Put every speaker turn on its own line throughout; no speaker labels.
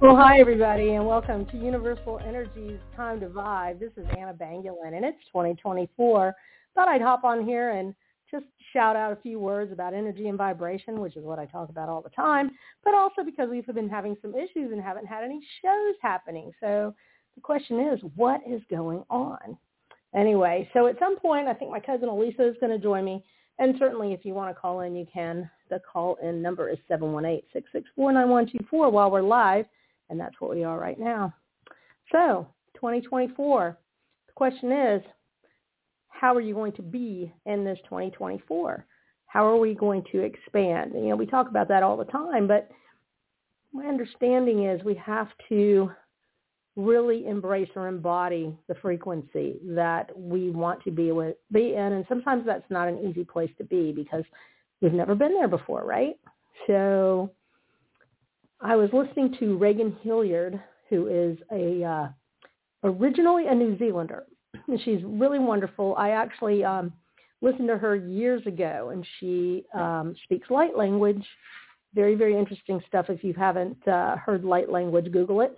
Well, hi, everybody, and welcome to Universal Energy's Time to Vibe. This is Anna Bangulin, and it's 2024. Thought I'd hop on here and just shout out a few words about energy and vibration, which is what I talk about all the time, but also because we've been having some issues and haven't had any shows happening. So the question is, what is going on? Anyway, so at some point, I think my cousin Elisa is going to join me. And certainly if you want to call in, you can. The call-in number is 718-664-9124 while we're live and that's what we are right now. So 2024, the question is, how are you going to be in this 2024? How are we going to expand? You know, we talk about that all the time, but my understanding is we have to really embrace or embody the frequency that we want to be with, be in. And sometimes that's not an easy place to be because we've never been there before, right? So I was listening to Regan Hillyer, who is a uh, originally a New Zealander. And she's really wonderful. I actually um, listened to her years ago, and she um, speaks light language. Very, very interesting stuff. If you haven't uh, heard light language, Google it.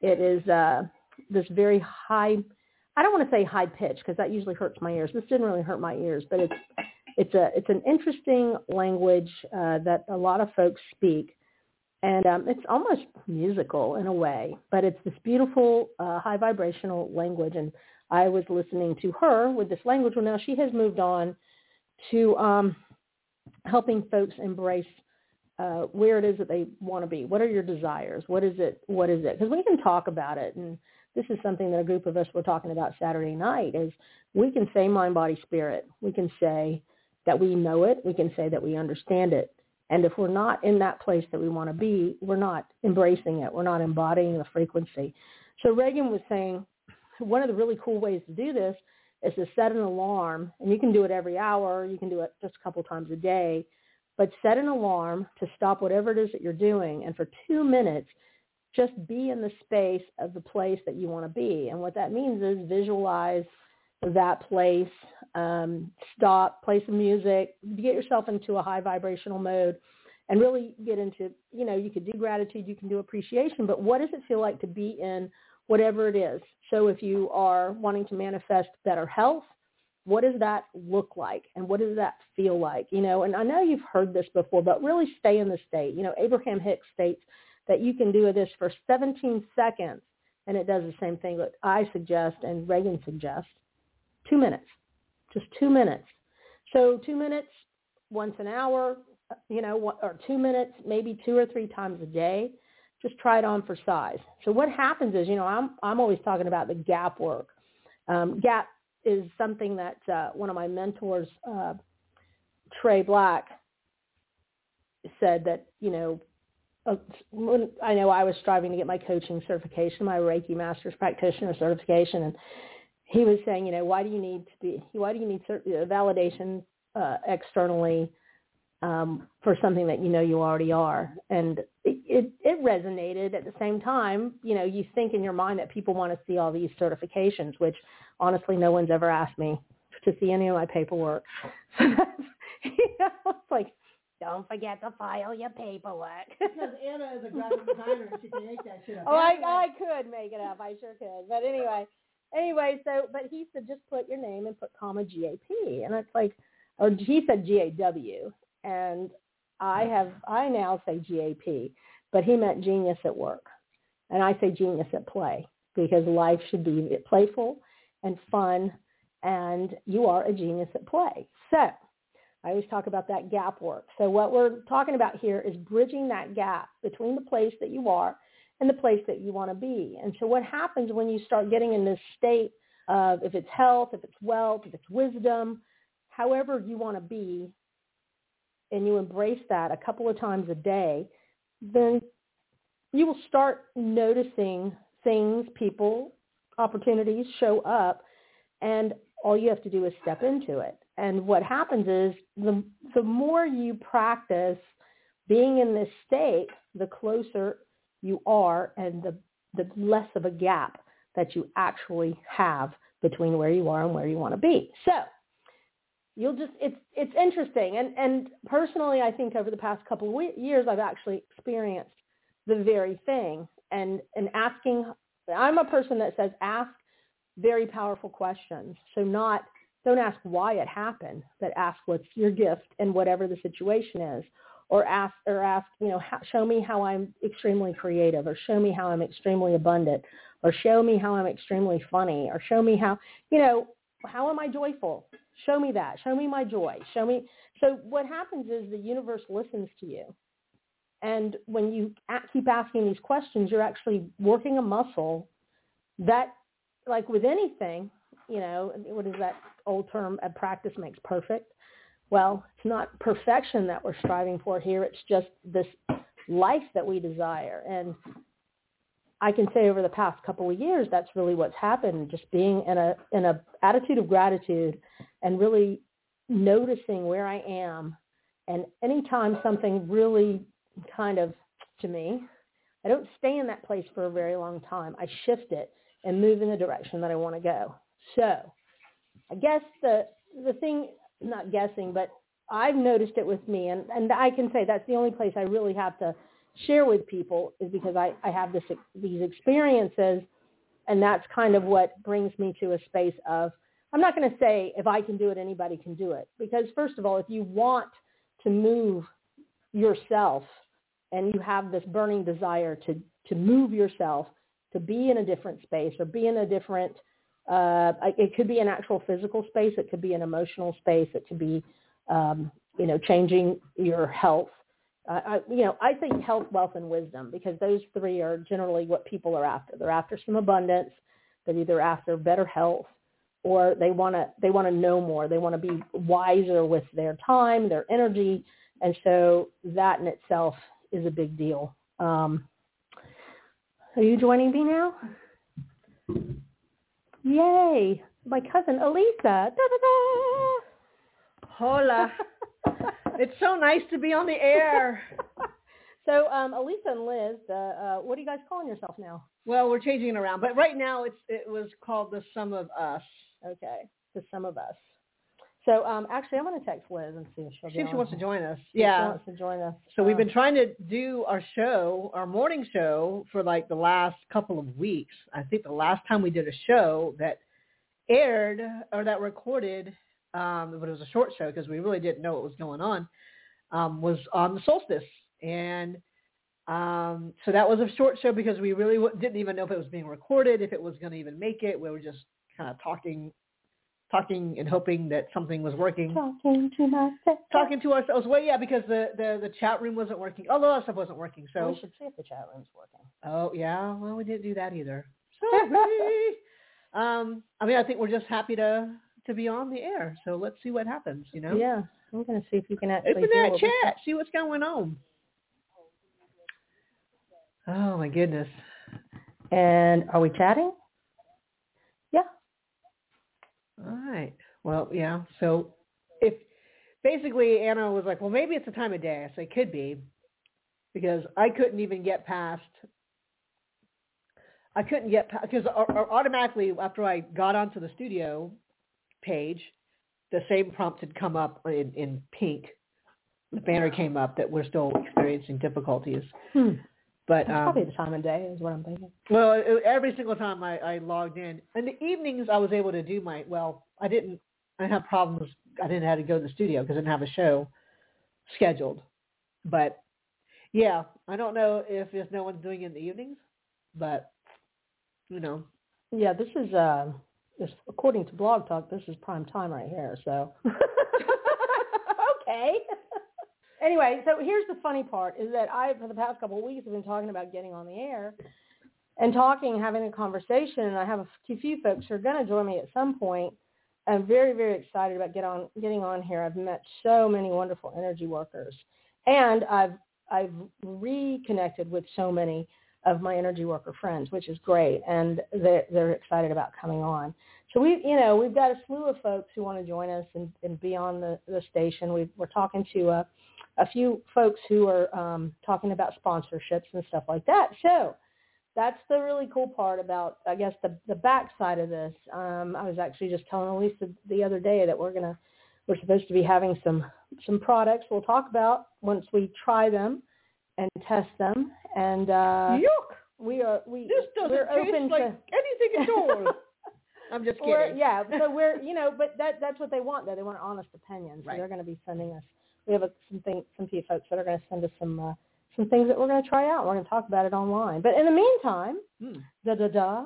It is uh, this very high. I don't want to say high pitch because that usually hurts my ears. This didn't really hurt my ears, but it's it's a it's an interesting language uh, that a lot of folks speak and um, it's almost musical in a way, but it's this beautiful uh, high vibrational language. And I was listening to her with this language. Well, now she has moved on to um, helping folks embrace uh, where it is that they want to be. What are your desires? What is it? What is it? Because we can talk about it, and this is something that a group of us were talking about Saturday night. Is we can say mind, body, spirit. We can say that we know it. We can say that we understand it and if we're not in that place that we want to be, we're not embracing it. We're not embodying the frequency. So Regan was saying one of the really cool ways to do this is to set an alarm, and you can do it every hour. You can do it just a couple times a day, but set an alarm to stop whatever it is that you're doing, and for two minutes, just be in the space of the place that you want to be. And what that means is visualize that place, um, stop, play some music, get yourself into a high vibrational mode and really get into, you know, you could do gratitude, you can do appreciation, but what does it feel like to be in whatever it is? So if you are wanting to manifest better health, what does that look like and what does that feel like? You know, and I know you've heard this before, but really stay in the state. You know, Abraham Hicks states that you can do this for 17 seconds and it does the same thing that I suggest and Regan suggests two minutes, just two minutes. So two minutes once an hour, you know, or two minutes, maybe two or three times a day. Just try it on for size. So what happens is, you know, I'm I'm always talking about the gap work. Um, gap is something that uh, one of my mentors, uh, Trey Black, said that you know uh, when I know I was striving to get my coaching certification, my Reiki Master's Practitioner certification, and he was saying, you know, why do you need to be, why do you need uh, validation uh, externally um, for something that you know you already are? And it, it, it resonated at the same time. You know, you think in your mind that people want to see all these certifications, which honestly, no one's ever asked me to see any of my paperwork. So that's, you know, it's like, don't forget to file your paperwork.
because Anna is a graphic designer and she can make that shit up.
Oh, I, I could make it up. I sure could. But anyway, anyway, so but he said just put your name and put comma GAP, and it's like, or he said GAW, and I have I now say GAP, but he meant genius at work, and I say genius at play because life should be playful and fun, and you are a genius at play. So I always talk about that gap work. So what we're talking about here is bridging that gap between the place that you are and the place that you want to be. And so what happens when you start getting in this state of if it's health, if it's wealth, if it's wisdom, however you want to be, and you embrace that a couple of times a day, then you will start noticing things, people, opportunities show up, and all you have to do is step into it. And what happens is the, the more you practice being in this state, the closer you are and the, the less of a gap that you actually have between where you are and where you want to be. So you'll just it's it's interesting and and personally I think over the past couple of years I've actually experienced the very thing and and asking. I'm a person that says ask very powerful questions. So not don't ask why it happened, but ask what's your gift and whatever the situation is. Or ask, or ask, you know, how, show me how I'm extremely creative, or show me how I'm extremely abundant, or show me how I'm extremely funny, or show me how, you know, how am I joyful? Show me that. Show me my joy. Show me. So what happens is the universe listens to you. And when you keep asking these questions, you're actually working a muscle that, like with anything, you know, what is that old term, a practice makes perfect. Well, it's not perfection that we're striving for here. It's just this life that we desire. And I can say over the past couple of years, that's really what's happened. Just being in a in a attitude of gratitude and really noticing where I am. And anytime something really kind of to me, I don't stay in that place for a very long time. I shift it and move in the direction that I want to go. So I guess the the thing, not guessing, but I've noticed it with me, and and I can say that's the only place I really have to share with people is because I I have this these experiences, and that's kind of what brings me to a space of I'm not going to say if I can do it, anybody can do it, because first of all, if you want to move yourself and you have this burning desire to to move yourself to be in a different space or be in a different uh, it could be an actual physical space. It could be an emotional space. It could be, um, you know, changing your health. Uh, I, you know, I think health, wealth, and wisdom because those three are generally what people are after. They're after some abundance. They're either after better health or they want to they want to know more. They want to be wiser with their time, their energy, and so that in itself is a big deal. Um, are you joining me now? Yay! My cousin Elisa. Da-da-da.
Hola. it's so nice to be on the air.
so um, Elisa and Liz, uh, uh, what are you guys calling yourself now?
Well, we're changing it around, but right now it's it was called the Sum of Us.
Okay, the Sum of Us. So um, actually, I'm going to text Liz and see if she'll
see if she wants to join us.
yeah, she wants to join us.
So um, we've been trying to do our show, our morning show, for like the last couple of weeks. I think the last time we did a show that aired or that recorded, um, but it was a short show because we really didn't know what was going on, um, was on the solstice, and um, so that was a short show because we really didn't even know if it was being recorded, if it was going to even make it. We were just kind of talking talking and hoping that something was working.
Talking to myself.
Talking to ourselves. Well, yeah, because the, the, the chat room wasn't working. All the stuff wasn't working. So
we should see if the chat room's working.
Oh, yeah. Well, we didn't do that either. Sorry. um, I mean, I think we're just happy to to be on the air. So let's see what happens, you know?
Yeah. I'm going to see if you can actually
Open that chat. See what's going on. Oh, my goodness.
And are we chatting?
All right. Well, yeah. So if basically Anna was like, well, maybe it's the time of day. I say could be because I couldn't even get past. I couldn't get because automatically after I got onto the studio page, the same prompt had come up in, in pink. The banner came up that we're still experiencing difficulties.
Hmm.
But
um, probably the time of day is what I'm thinking.
Well, every single time I, I logged in, in the evenings I was able to do my. Well, I didn't. I have problems. I didn't have to go to the studio because I didn't have a show scheduled. But yeah, I don't know if there's no one doing it in the evenings, but you know.
Yeah, this is uh, this according to Blog Talk, this is prime time right here. So. okay anyway, so here's the funny part is that I, for the past couple of weeks, have been talking about getting on the air and talking, having a conversation, and I have a few folks who are going to join me at some point. I'm very, very excited about get on, getting on here. I've met so many wonderful energy workers, and I've I've reconnected with so many of my energy worker friends, which is great, and they're, they're excited about coming on. So we, you know, we've got a slew of folks who want to join us and, and be on the, the station. we are talking to a a few folks who are um, talking about sponsorships and stuff like that. So that's the really cool part about, I guess, the the backside of this. Um, I was actually just telling Elisa the other day that we're gonna we're supposed to be having some some products we'll talk about once we try them and test them. And uh, we are we
This doesn't
we're open
like
to
anything at all. I'm just kidding.
yeah, so we're you know, but that that's what they want though. They want honest opinions. So
Right.
they're going to be sending us. We have a, some thing, some few folks that are going to send us some uh, some things that we're going to try out. We're going to talk about it online. But in the meantime,
Hmm.
da da da,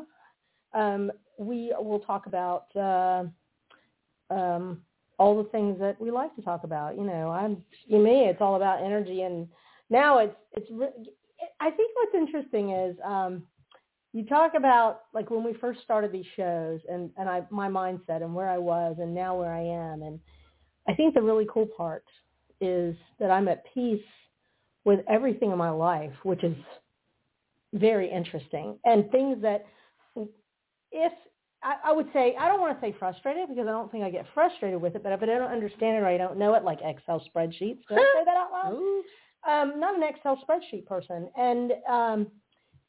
um, we will talk about uh, um, all the things that we like to talk about. You know, I'm you me. It's all about energy, and now it's it's. Re- I think what's interesting is. Um, you talk about like when we first started these shows and and I my mindset and where I was and now where I am and I think the really cool part is that I'm at peace with everything in my life which is very interesting and things that if I, I would say I don't want to say frustrated because I don't think I get frustrated with it but if I don't understand it or I don't know it like Excel spreadsheets did I say that out loud?
Oops.
um, not an Excel spreadsheet person, and um,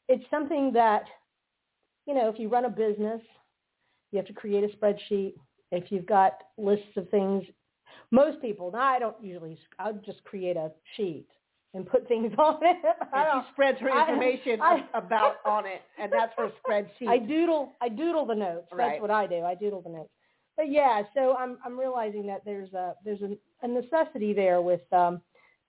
it's something that you know if you run a business, you have to create a spreadsheet. If you've got lists of things, most people now I don't usually I would just create a sheet and put things on it. I
And she spreads her
I-
information
I-
about on it, and that's her spreadsheet.
I doodle I doodle the notes. That's
Right.
what I do. I doodle the notes. But yeah, so I'm I'm realizing that there's a there's a, a necessity there with um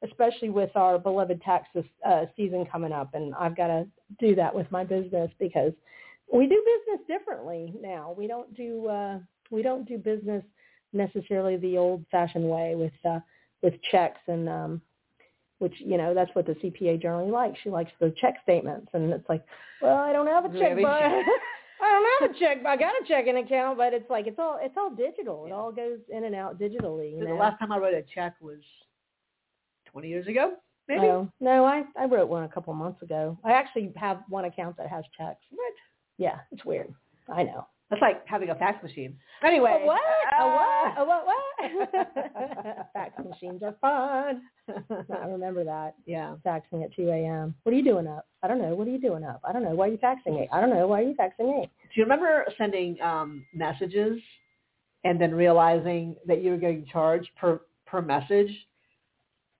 especially with our beloved tax uh, season coming up and I've got to do that with my business because we do business differently now. We don't do uh we don't do business necessarily the old fashioned way with uh with checks and um which you know that's what the CPA generally likes. She likes the check statements, and it's like, well, I don't have a check, but I don't have a check. I got a checking account, but it's like it's all it's all digital. It all goes in and out digitally. You
the last time I wrote a check was 20 years ago, maybe.
Oh, no, I I wrote one a couple months ago. I actually have one account that has checks.
What?
Yeah, it's weird. I know.
That's like having a fax machine. Anyway.
A what? A what?
uh,
A what? What? Fax machines are fun. I remember that.
yeah.
Faxing at 2 a.m. What are you doing up? I don't know. What are you doing up? I don't know. Why are you faxing me? I don't know. Why are you faxing me?
Do you remember sending um, messages and then realizing that you were getting charged per per message?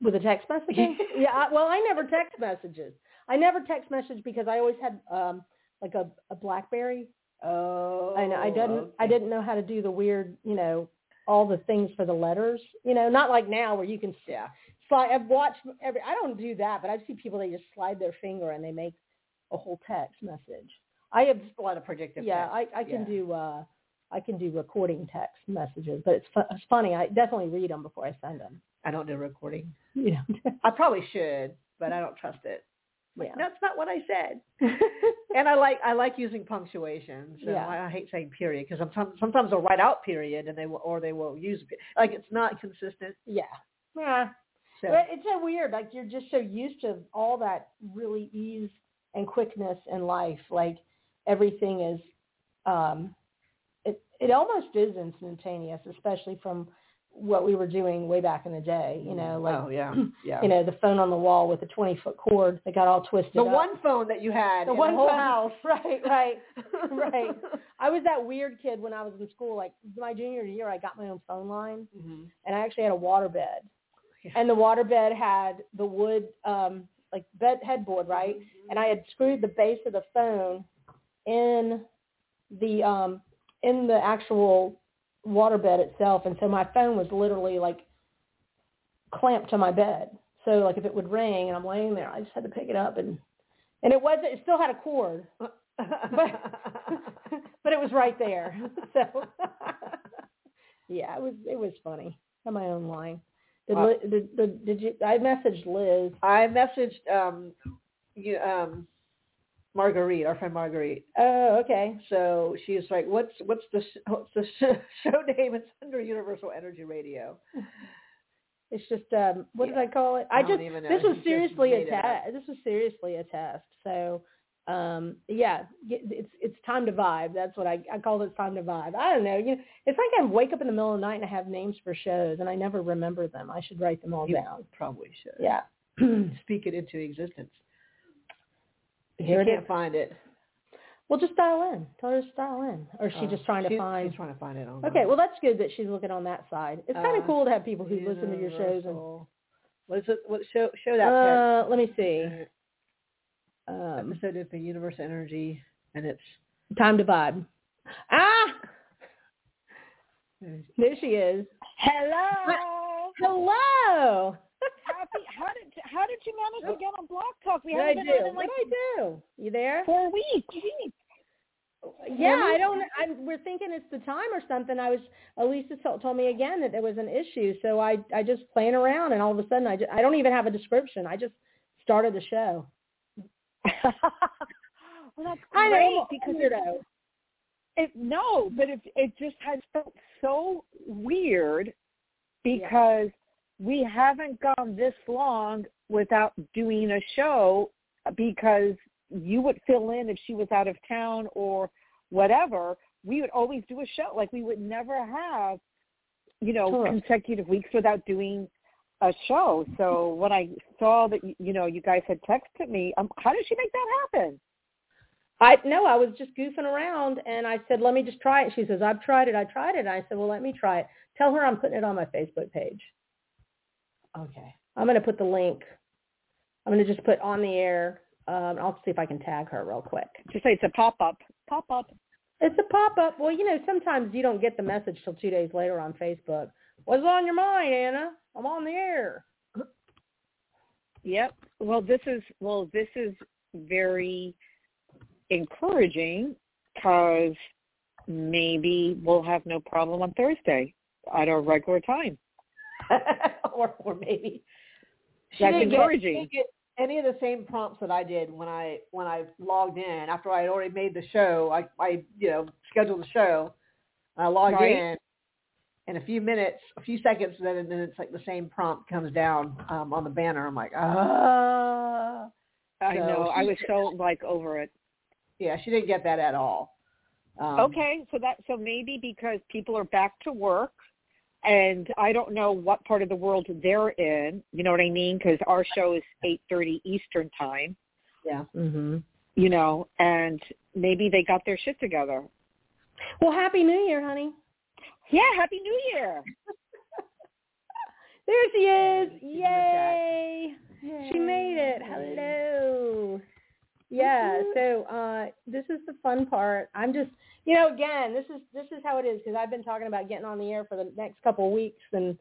With a text messaging? yeah. I, well, I never text messages. I never text message because I always had um like a, a BlackBerry.
Oh.
and I didn't I didn't know how to do the weird, you know, all the things for the letters. You know, not like now where you can
Yeah.
slide. I've watched every. I don't do that, but I've seen people they just slide their finger and they make a whole text message. I have
A lot of predictive.
yeah,
text.
I, I can
Yeah.
do uh I can do recording text messages, but it's fu- it's funny. I definitely read them before I send them.
I don't do recording.
You know.
I probably should, but I don't trust it. Like,
yeah.
That's not what I said. And I like I like using punctuation. So
Yeah.
I, I hate saying period because sometimes sometimes they'll write out period and they will or they will use like it's not consistent.
yeah. Yeah.
So
But it's so weird. Like you're just so used to all that really ease and quickness in life. Like everything is, um, it it almost is instantaneous, especially from what we were doing way back in the day. You know, like
oh yeah yeah.
you know the phone on the wall with the 20 foot cord that got all twisted.
the
up.
one phone that you had
the
in
one
the whole
phone-
house.
Right, right, right. I was that weird kid when I was in school. Like my junior year, I got my own phone line
hmm
and I actually had a water bed.
Yeah.
And the water bed had the wood um like bed headboard, right? And I had screwed the base of the phone in the um in the actual water bed itself and so my phone was literally like clamped to my bed. So like if it would ring and I'm laying there, I just had to pick it up and and it wasn't it still had a cord, but but it was right there. So yeah, it was it was funny. on my own line. Did,
Wow.
Did, did, did you? I messaged Liz.
I messaged um you um Marguerite, our friend Marguerite.
Oh, okay.
So she's like, "What's what's the what's the show name? It's under Universal Energy Radio."
It's just um, what did I call it?
I
I
don't
just
even know.
this was
just
seriously a
made it up.
test. This was seriously a test. So um, yeah, it's it's time to vibe. That's what I I called it. Time to vibe. I don't know. You know, it's like I wake up in the middle of the night and I have names for shows and I never remember them. I should write them all
You
down.
probably should.
Yeah.
Speak it into existence. If
Here
you
it
can't
is.
find it.
Well, just dial in. Tell her to dial in. Or is she
Oh,
just trying to find?
She's trying to find it on.
Okay, well that's good that she's looking on that side. It's kind of
Uh,
cool to have people who listen to your shows and
What is it? What show? Show that.
uh, let me see.
pic.
Um,
episode is the universe energy, and it's
time to vibe. Ah, there she is.
Hello.
Hello.
How did you manage to get on Blog Talk? We
I
haven't
do?
been on in like
What I do? You there?
four weeks.
Yeah, I don't. I, we're thinking it's the time or something. I was. Elisa told, told me again that there was an issue, so I I just playing around, and all of a sudden I just, I don't even have a description. I just started the show.
well, that's
I
great
know
because
because
it, it no, but it it just has felt so weird because we haven't gone this long without doing a show because you would fill in if she was out of town or whatever. We would always do a show. Like we would never have, you know,
Sure.
consecutive weeks without doing a show. So when I saw that, you know, you guys had texted me, um, how did she make that happen?
I no, I was just goofing around, and I said, "Let me just try it." She says, "I've tried it. I tried it." I said, "Well, let me try it." Tell her I'm putting it on my Facebook page.
okay.
I'm going to put the link. I'm going to just put on the air. Um, I'll see if I can tag her real quick.
Just say it's a pop-up. Pop-up.
It's a pop-up. Well, you know, sometimes you don't get the message till two days later on Facebook. What's on your mind, Anna? I'm on the air.
Yep. Well, this is well, this is very encouraging because maybe we'll have no problem on Thursday at our regular time.
or, or maybe.
She
That's
didn't get-
encouraging.
get any of the same prompts that I did when I when I logged in after I had already made the show. I I you know scheduled the show. I logged
Right.
in. In a few minutes, a few seconds, then then it's like the same prompt comes down um, on the banner. I'm like, ah.
I
So
know. I was so like over it.
Yeah, she didn't get that at all. Um,
Okay, so that so maybe because people are back to work, and I don't know what part of the world they're in. You know what I mean? Because our show is eight thirty Eastern time.
Yeah.
hmm
You know, and maybe they got their shit together.
Well, Happy New Year, honey.
Yeah, Happy New Year.
There she is.
She's in the
Yay. She made it. Hello. Yeah, so uh this is the fun part. I'm just, you know, again, this is this is how it is because I've been talking about getting on the air for the next couple of weeks and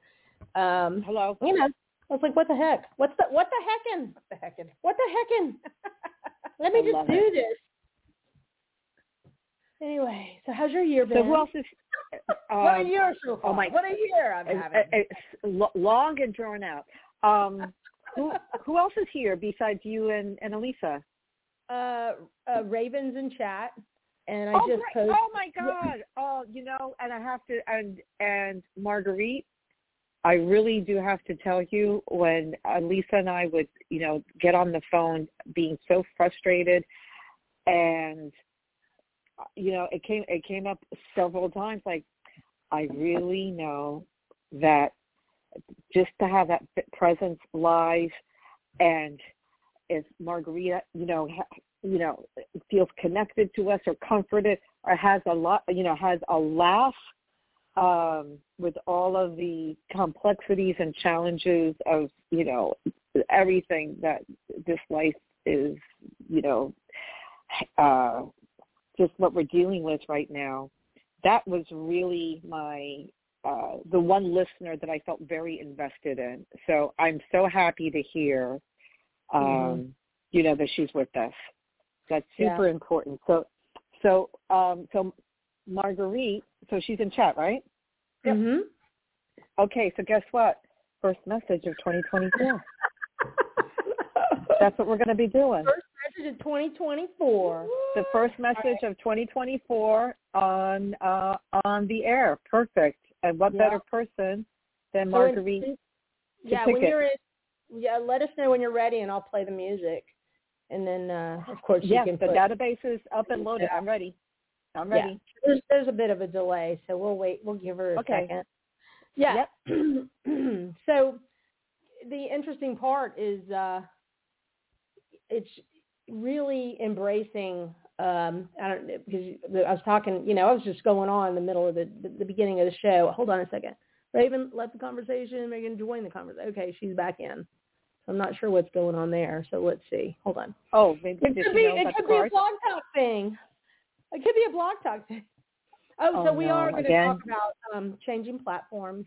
um
Hello.
you know, I was like, what the heck? What's the what the heckin'?
What the heckin'?
What the heckin'? Let me
I
just do
it.
this. Anyway, so how's your year been?
So who else is?
what a
um,
year so far.
oh my-
What a year I'm
it's-
having.
it's long and drawn out. Um, who who else is here besides you and, and Elisa?
uh, uh Ravens in chat and I
oh,
just posted
oh my God! Oh, you know, and I have to, and and Marguerite, I really do have to tell you when Lisa and I would, you know, get on the phone, being so frustrated, and uh, you know, it came it came up several times. Like, I really know that just to have that presence live, and if Margarita, you know, you know, feels connected to us or comforted or has a lot, you know, has a laugh um, with all of the complexities and challenges of, you know, everything that this life is, you know, uh, just what we're dealing with right now. That was really my uh, the one listener that I felt very invested in. So I'm so happy to hear, um,
Mhm.
you know, that she's with us. That's
Yeah.
super important. So, so, um, so Marguerite, so she's in chat, right?
Yep.
Mhm.
Okay, so guess what? First message of 2024. That's what we're going to be doing.
First message of 2024.
The first message of 2024 on uh, on the air. Perfect. And what
Yeah.
better person than
So in-
Marguerite?
yeah, when
it.
you're in, yeah, let us know when you're ready, and I'll play the music. And then, uh, of course, you
Yes,
can
the
put.
database is up and loaded.
Yeah.
I'm ready. I'm
Yeah.
ready.
There's, there's a bit of a delay, so we'll wait. We'll give her a
Okay.
second. Yeah. so the interesting part is uh, it's really embracing. Um, I don't because I was talking. You know, I was just going on in the middle of the the, the beginning of the show. Hold on a second. Raven, let the conversation. Megan, join the conversation. Okay, she's back in. So I'm not sure what's going on there. So let's see. Hold on.
Oh, maybe
It could be it could be a blog talk thing. It could be a blog talk thing. Oh,
Oh,
so we
no,
are going to talk about um, changing platforms.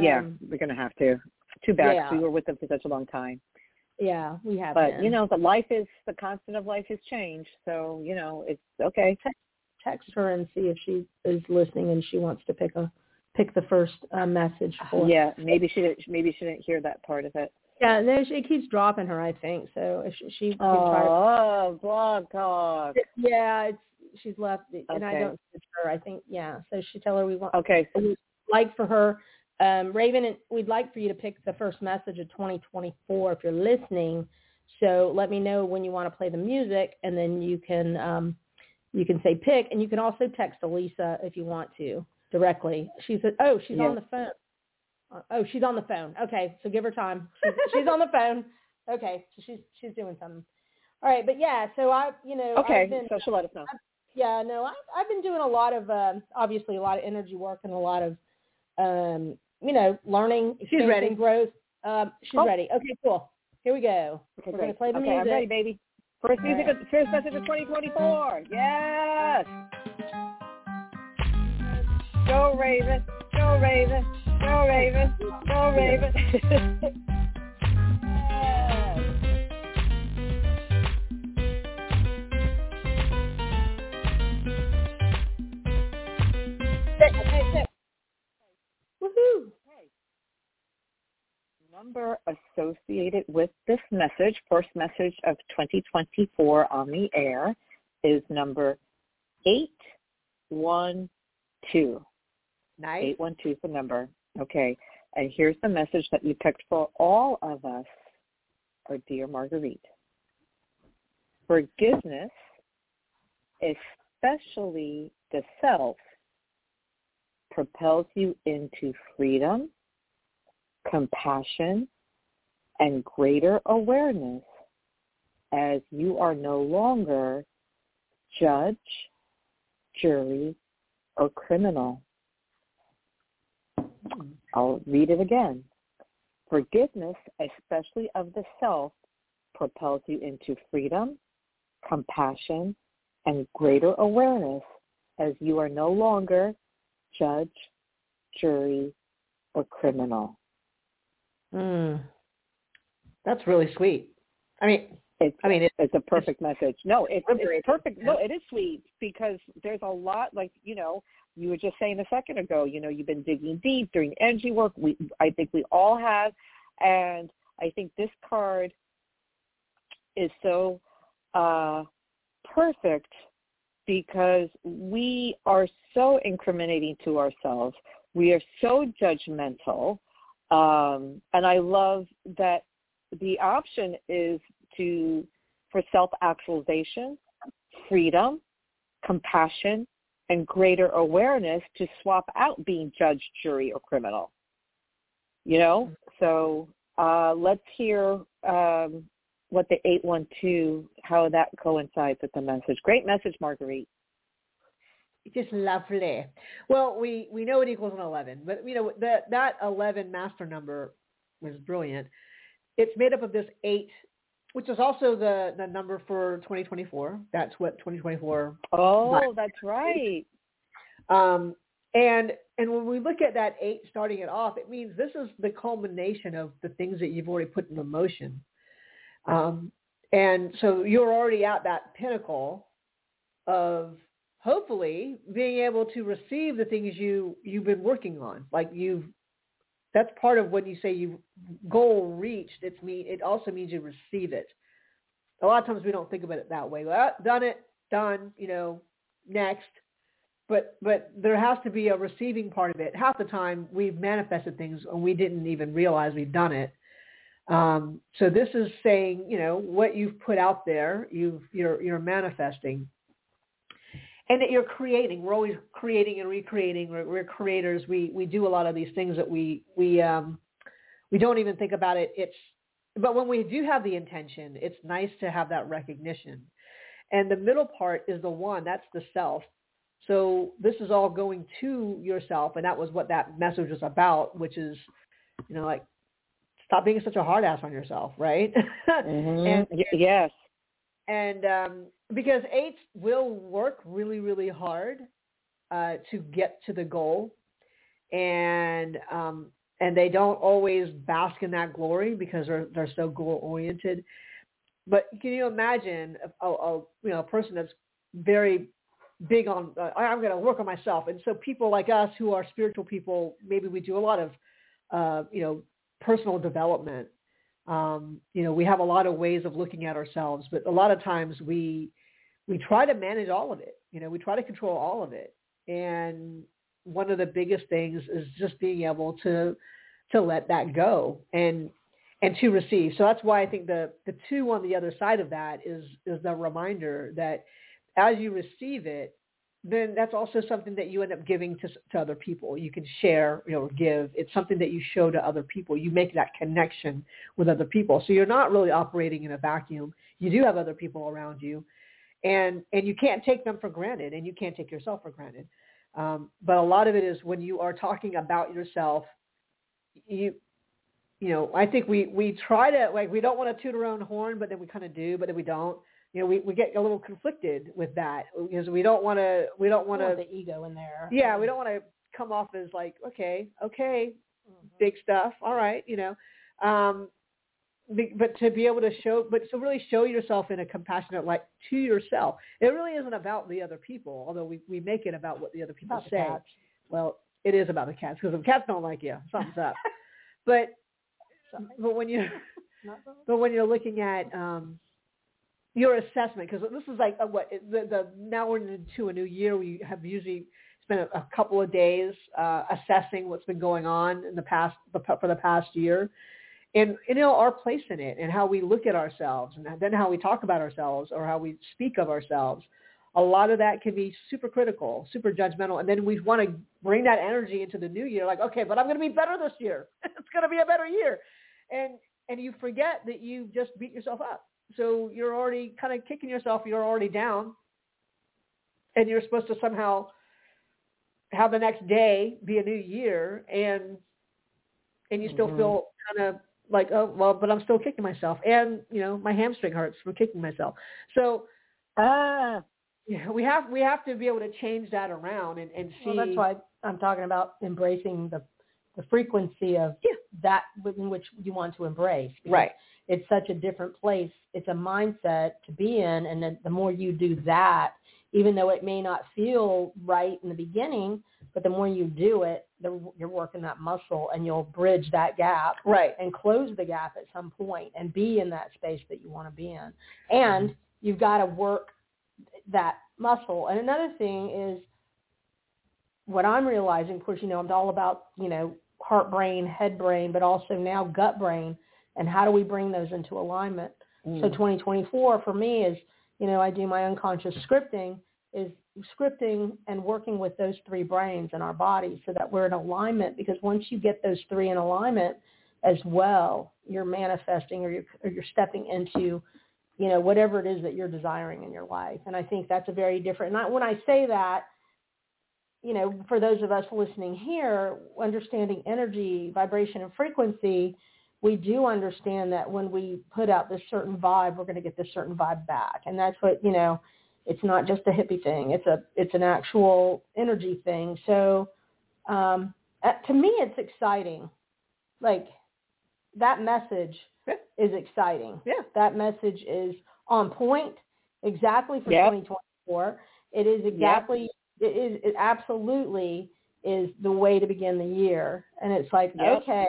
yeah,
Um,
we're gonna have to. Too bad
yeah.
we were with them for such a long time.
Yeah, we have.
But
been.
you know, the life is the constant of life is change. So you know, it's okay.
text her and see if she is listening and she wants to pick a pick the first uh, message for.
Yeah, maybe she didn't. Maybe she didn't hear that part of it.
Yeah, no, she, it keeps dropping her. I think so. If she, she try.
Oh, blog talk.
Yeah, it's she's left, and I don't see her. I think yeah. So she tell her we want
Okay,
we'd like for her, um, Raven. and We'd like for you to pick the first message of 2024 if you're listening. So let me know when you want to play the music, and then you can um, you can say pick, and you can also text Elisa if you want to directly. She said, "Oh, she's on the phone." Uh, Oh, she's on the phone. Okay, so give her time. She's, she's on the phone. Okay, so she's she's doing something. All right, but yeah, so I, you know,
okay.
I've been,
so she'll let us know.
yeah, no, I've I've been doing a lot of um, obviously a lot of energy work and a lot of um, you know learning,
She's ready.
growth. Um, she's
Oh.
ready. Okay, cool. Here we go.
Okay,
We're
great.
gonna play the
okay,
music.
I'm ready, baby. First
All
music,
right.
of, first message of 2024. Yes. Go Raven, go Raven, go Raven, go Raven. yes.
Sit, okay, sit. Woohoo!
Number associated with this message, first message of 2024 on the air, is number 812.
Nice.
812 is the number. Okay. And here's the message that you picked for all of us, our dear Marguerite. Forgiveness, especially the self, propels you into freedom, compassion, and greater awareness as you are no longer judge, jury, or criminal. I'll read it again. Forgiveness, especially of the self, propels you into freedom, compassion, and greater awareness as you are no longer judge, jury, or criminal.
Mm.
That's really sweet. I mean,
It's,
I mean, it,
it's a perfect message. No, it's, it's perfect. No, it is sweet because there's a lot like, you know, you were just saying a second ago, you know, you've been digging deep, doing energy work. We, I think we all have. And I think this card is so uh, perfect because we are so incriminating to ourselves. We are so judgmental. Um, and I love that the option is to for self-actualization, freedom, compassion, and greater awareness to swap out being judge, jury, or criminal. You know, so uh, let's hear um, what the 812, how that coincides with the message. Great message, Marguerite.
It's just lovely. Well, we we know it equals an eleven, but you know that that eleven master number was brilliant. It's made up of this eight, which is also the the number for 2024. That's what 2024
Oh,
Right.
that's right.
Um, and and when we look at that eight starting it off, it means this is the culmination of the things that you've already put into motion. Um, and so you're already at that pinnacle of hopefully being able to receive the things you you've been working on. Like you've that's part of when you say you goal reached. It's mean it also means you receive it. A lot of times we don't think about it that way. Well, done it, done. You know, next but but there has to be a receiving part of it. Half the time we've manifested things and we didn't even realize we've done it. Um, so this is saying, you know, what you've put out there, you've you're you're manifesting, and that you're creating. We're always creating and recreating. We're, we're creators. We we do a lot of these things that we we um, we don't even think about it. It's but when we do have the intention, it's nice to have that recognition. And the middle part is the one. That's the self. So this is all going to yourself, and that was what that message was about, which is, you know, like stop being such a hard ass on yourself, right?
Mm-hmm.
and
yes.
and um, because eights will work really, really hard uh, to get to the goal, and um, and they don't always bask in that glory because they're they're so goal oriented. But can you imagine a, a you know a person that's very big on uh, I'm going to work on myself, and so people like us who are spiritual people, maybe we do a lot of uh, you know personal development um, you know, we have a lot of ways of looking at ourselves, but a lot of times we we try to manage all of it. You know, we try to control all of it. And one of the biggest things is just being able to to let that go and and to receive. So that's why I think the the two on the other side of that is is the reminder that as you receive it, then that's also something that you end up giving to, to other people. You can share, you know, give. It's something that you show to other people. You make that connection with other people. So you're not really operating in a vacuum. You do have other people around you, and and you can't take them for granted, and you can't take yourself for granted. Um, but a lot of it is when you are talking about yourself, you you know, I think we we try to like we don't want to toot our own horn, but then we kind of do, but then we don't you know, we, we get a little conflicted with that because we don't want to, we don't want to,
the ego in there.
yeah, we don't want to come off as like, okay, okay,
Mhm.
big stuff. All right, you know, um, but to be able to show, but to really show yourself in a compassionate light to yourself. It really isn't about the other people, although we, we make it about what the other people
About
say. Well, it is about the cats because if cats don't like you, something's up. But, but when you but when you're looking at um, your assessment, because this is like a, what the, the now we're into a new year. We have usually spent a, a couple of days uh, assessing what's been going on in the past the, for the past year, and you know our place in it and how we look at ourselves, and then how we talk about ourselves or how we speak of ourselves. A lot of that can be super critical, super judgmental, and then we want to bring that energy into the new year. Like, okay, but I'm going to be better this year. it's going to be a better year, and and you forget that you just beat yourself up. So you're already kind of kicking yourself. You're already down, and you're supposed to somehow have the next day be a new year, and and you still
Mhm.
feel kind of like, oh well, but I'm still kicking myself, and you know my hamstring hurts from kicking myself. So
Ah.
yeah, we have we have to be able to change that around and, and see.
Well, that's why I'm talking about embracing the the frequency of
Yeah.
that in which you want to embrace.
right.
It's such a different place. It's a mindset to be in, and then the more you do that, even though it may not feel right in the beginning, but the more you do it, the, you're working that muscle, and you'll bridge that gap
Right.
and close the gap at some point and be in that space that you want to be in. And you've got to work that muscle. And another thing is what I'm realizing, of course, you know, I'm all about, you know, heart brain, head brain, but also now gut brain and how do we bring those into alignment? So
Mm.
2024 for me is, you know, I do my unconscious scripting is scripting and working with those three brains in our body so that we're in alignment because once you get those three in alignment as well, you're manifesting or you're, or you're stepping into, you know, whatever it is that you're desiring in your life. And I think that's a very different, and I, when I say that, you know, for those of us listening here, understanding energy, vibration, and frequency, we do understand that when we put out this certain vibe, we're going to get this certain vibe back. And that's what, you know, it's not just a hippie thing. It's a, it's an actual energy thing. So um, uh, to me, it's exciting. Like that message
Yeah.
is exciting.
Yeah.
That message is on point exactly for
Yep.
2024. It is exactly, it is, it absolutely is the way to begin the year. And it's like,
Yep.
okay.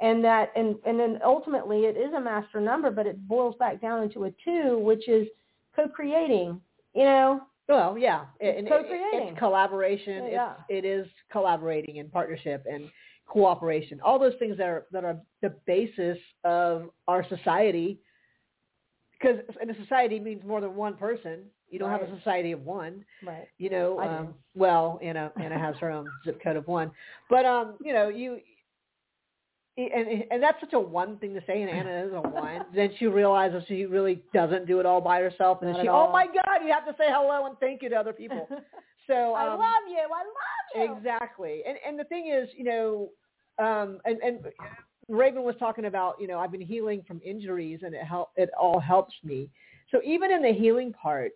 And that, and, and then ultimately it is a master number, but it boils back down into a two, which is co-creating, you know?
Well, yeah,
It's
it-
co-creating.
it's collaboration.
Yeah.
It's it is collaborating and partnership and cooperation. All those things that are that are the basis of our society. Because in a society means more than one person. You don't have a society of one.
Right.
You know, um, well, Anna Anna has her own zip code of one, but um, you know, you. And, and that's such a one thing to say, and Anna is a one. then she realizes she really doesn't do it all by herself, and
Not
then she, oh my God, you have to say hello and thank you to other people. So
I
um,
love you. I love you.
exactly, and and the thing is, you know, um, and and Raven was talking about, you know, I've been healing from injuries and it help it all helps me. So even in the healing part,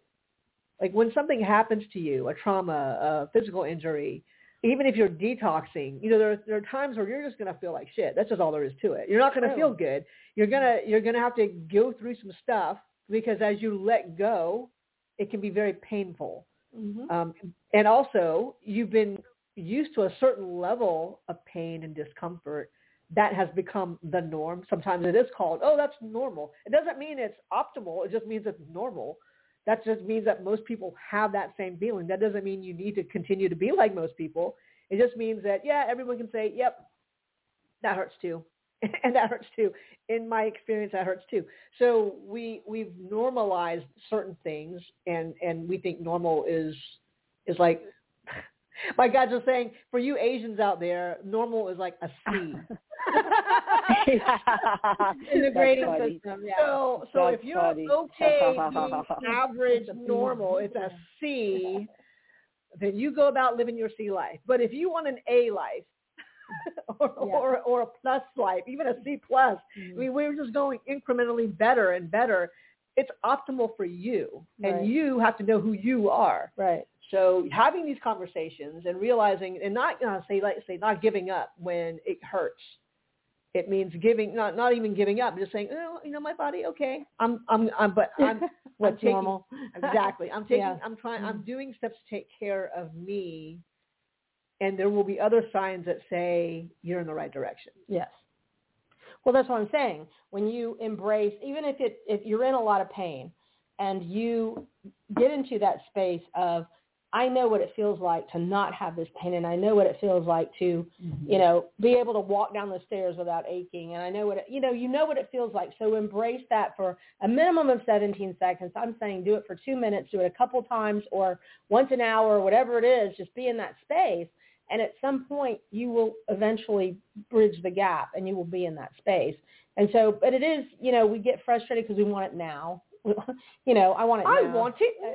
like when something happens to you, a trauma, a physical injury, even if you're detoxing, you know, there, there are times where you're just going to feel like shit. That's just all there is to it. You're not going to feel good. You're going to, you're going to have to go through some stuff because as you let go, it can be very painful. Mm-hmm. Um, and also you've been used to a certain level of pain and discomfort that has become the norm. Sometimes it is called, oh, that's normal. It doesn't mean it's optimal. It just means it's normal. That just means that most people have that same feeling. That doesn't mean you need to continue to be like most people. It just means that, yeah, everyone can say, yep, that hurts too. and that hurts too. In my experience, that hurts too. So we, we've normalized certain things and, and we think normal is, is like, my God, just saying, for you Asians out there, normal is like a C.
in the grading system. Yeah.
So, so if you're funny. okay average normal, it's a C, then you go about living your C life. But if you want an A life, or, yeah. or or a plus life, even a C plus, mm-hmm. I mean, we're just going incrementally better and better. It's optimal for you, right. and you have to know who you are.
Right.
So having these conversations and realizing, and not you know, say like say not giving up when it hurts it means giving, not not even giving up, just saying, oh, you know, my body, okay, I'm, I'm, I'm but I'm
what's
taking,
normal.
exactly. I'm taking, yeah. I'm trying, I'm mm-hmm. doing steps to take care of me, and there will be other signs that say you're in the right direction.
Yes. Well, that's what I'm saying. When you embrace, even if it if you're in a lot of pain, and you get into that space of I know what it feels like to not have this pain and I know what it feels like to, mm-hmm. you know, be able to walk down the stairs without aching and I know what it, you know, you know what it feels like. So embrace that for a minimum of 17 seconds. I'm saying do it for 2 minutes, do it a couple times or once an hour or whatever it is, just be in that space and at some point you will eventually bridge the gap and you will be in that space. And so, but it is, you know, we get frustrated because we want it now. you know, I want it.
I
now.
want it now.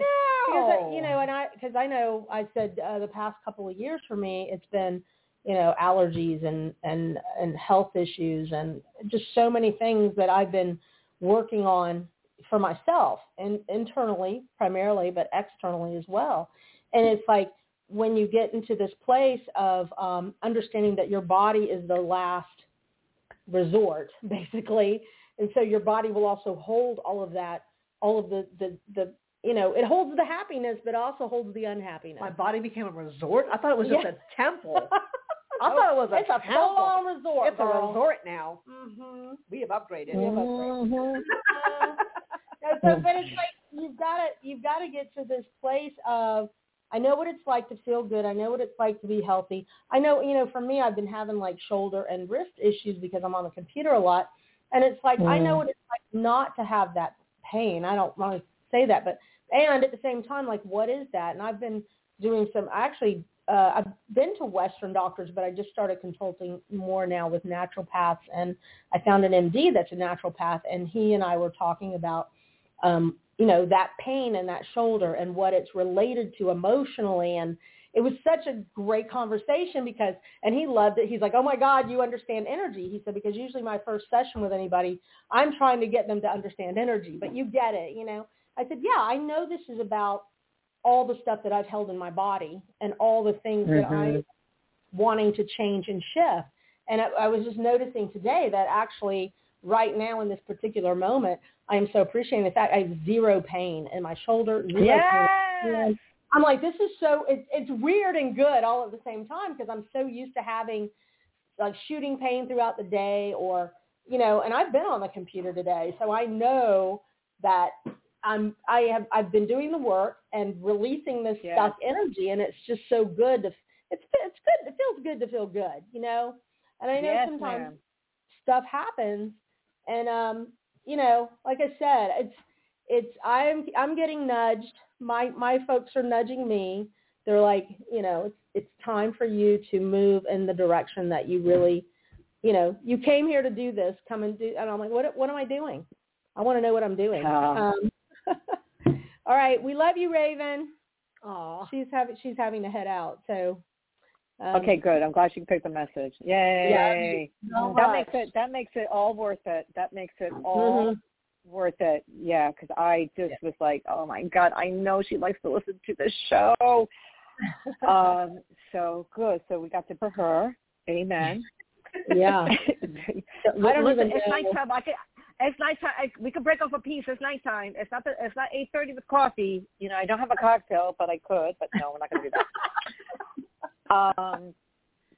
Because you know, and I because I know I said uh, the past couple of years for me, it's been you know allergies and and and health issues and just so many things that I've been working on for myself and internally primarily, but externally as well. And it's like when you get into this place of um, understanding that your body is the last resort, basically, and so your body will also hold all of that all of the, the, the you know, it holds the happiness, but also holds the unhappiness.
My body became a resort. I thought it was just a temple. I thought it was a
it's a
temple.
full-on resort.
It's girl. a resort now.
Mm-hmm.
We have upgraded.
We have upgraded. Mm-hmm. so, but it's like you've got to you've got to get to this place of I know what it's like to feel good. I know what it's like to be healthy. I know, you know, for me, I've been having like shoulder and wrist issues because I'm on the computer a lot. And it's like, mm. I know mm. what it's like not to have that pain. I don't want to say that, but and at the same time, like what is that? And I've been doing some. Actually, uh, I've been to Western doctors, but I just started consulting more now with naturopaths, and I found an MD that's a naturopath, and he and I were talking about. Um, you know that pain in that shoulder and what it's related to emotionally and it was such a great conversation because, and he loved it. He's like, oh my God, you understand energy. He said, because usually my first session with anybody, I'm trying to get them to understand energy, but you get it, you know? I said, yeah, I know this is about all the stuff that I've held in my body and all the things mm-hmm. that I'm wanting to change and shift. And I, I was just noticing today that actually right now in this particular moment, I am so appreciating the fact I have zero pain in my shoulder. Zero
yes.
pain. I'm like, this is so, it's, it's weird and good all at the same time because I'm so used to having like shooting pain throughout the day or, you know, and I've been on the computer today. So I know that I'm, I have, I've been doing the work and releasing this yes. stuck energy and it's just so good to, it's, it's good. It feels good to feel good, you know? And I know
yes,
sometimes
ma'am.
stuff happens and, um, you know, like I said, it's, it's, I'm, I'm getting nudged my my folks are nudging me. They're like, you know, it's it's time for you to move in the direction that you really, you know, you came here to do this. Come and do. And I'm like, what what am I doing? I want to know what I'm doing.
Um,
all right, we love you, Raven.
Oh,
she's having she's having to head out. So,
Um, okay, good. I'm glad she picked the message. Yay!
Yeah, so
that makes it that makes it all worth it. That makes it all mm-hmm. Worth it. Yeah, because I just yeah. was like, oh my god, I know she likes to listen to the show. um, so good. So we got to for her. Amen.
Yeah.
I don't Listen, it's nighttime. I can, it's nighttime. I, we could break off a piece. It's nighttime. It's not. The, it's not eight thirty with coffee. You know, I don't have a cocktail, but I could. But no, we're not going to do that. um,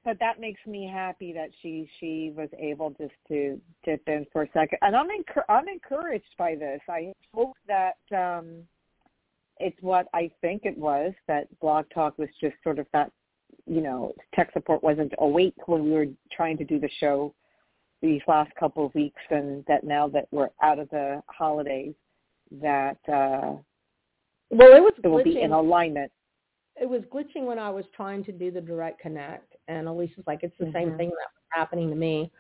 but that makes me happy that she she was able just to dip in for a second, and I'm encur- I'm encouraged by this. I hope that um, it's what I think it was. That Blog Talk was just sort of that you know, tech support wasn't awake when we were trying to do the show these last couple of weeks and that now that we're out of the holidays that uh
well it was
it will be in alignment
it was glitching when i was trying to do the direct connect and elise was like it's the mm-hmm. same thing that was happening to me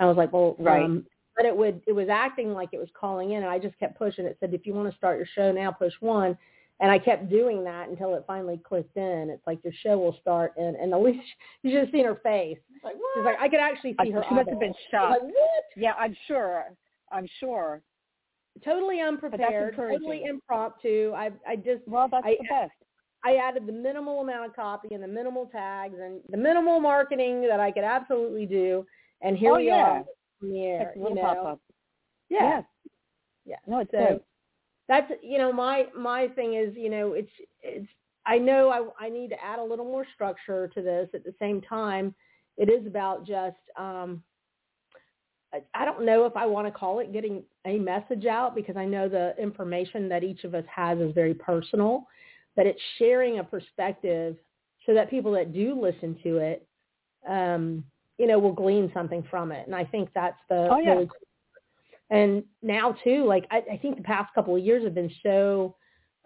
i was like well
right
um, but it would it was acting like it was calling in and i just kept pushing it said if you want to start your show now push one and I kept doing that until it finally clicked in. It's like your show will start, and and Elise, you should have seen her face. Like, what? She's like, I could actually see her.
She must have been shocked.
Like, what?
Yeah, I'm sure. I'm sure.
Totally unprepared, totally impromptu. I I just
well, that's
I,
the best.
I added the minimal amount of copy and the minimal tags and the minimal marketing that I could absolutely do, and here
oh,
we
yeah.
are in the air.
you
know?
Yeah. yeah.
Yeah.
No, it's
so,
good
that's you know my my thing is you know it's it's I know I I need to add a little more structure to this at the same time it is about just um I don't know if I want to call it getting a message out because I know the information that each of us has is very personal, but it's sharing a perspective so that people that do listen to it, um, you know, will glean something from it. And I think that's the
oh, yeah.
really and now too, like I, I think the past couple of years have been so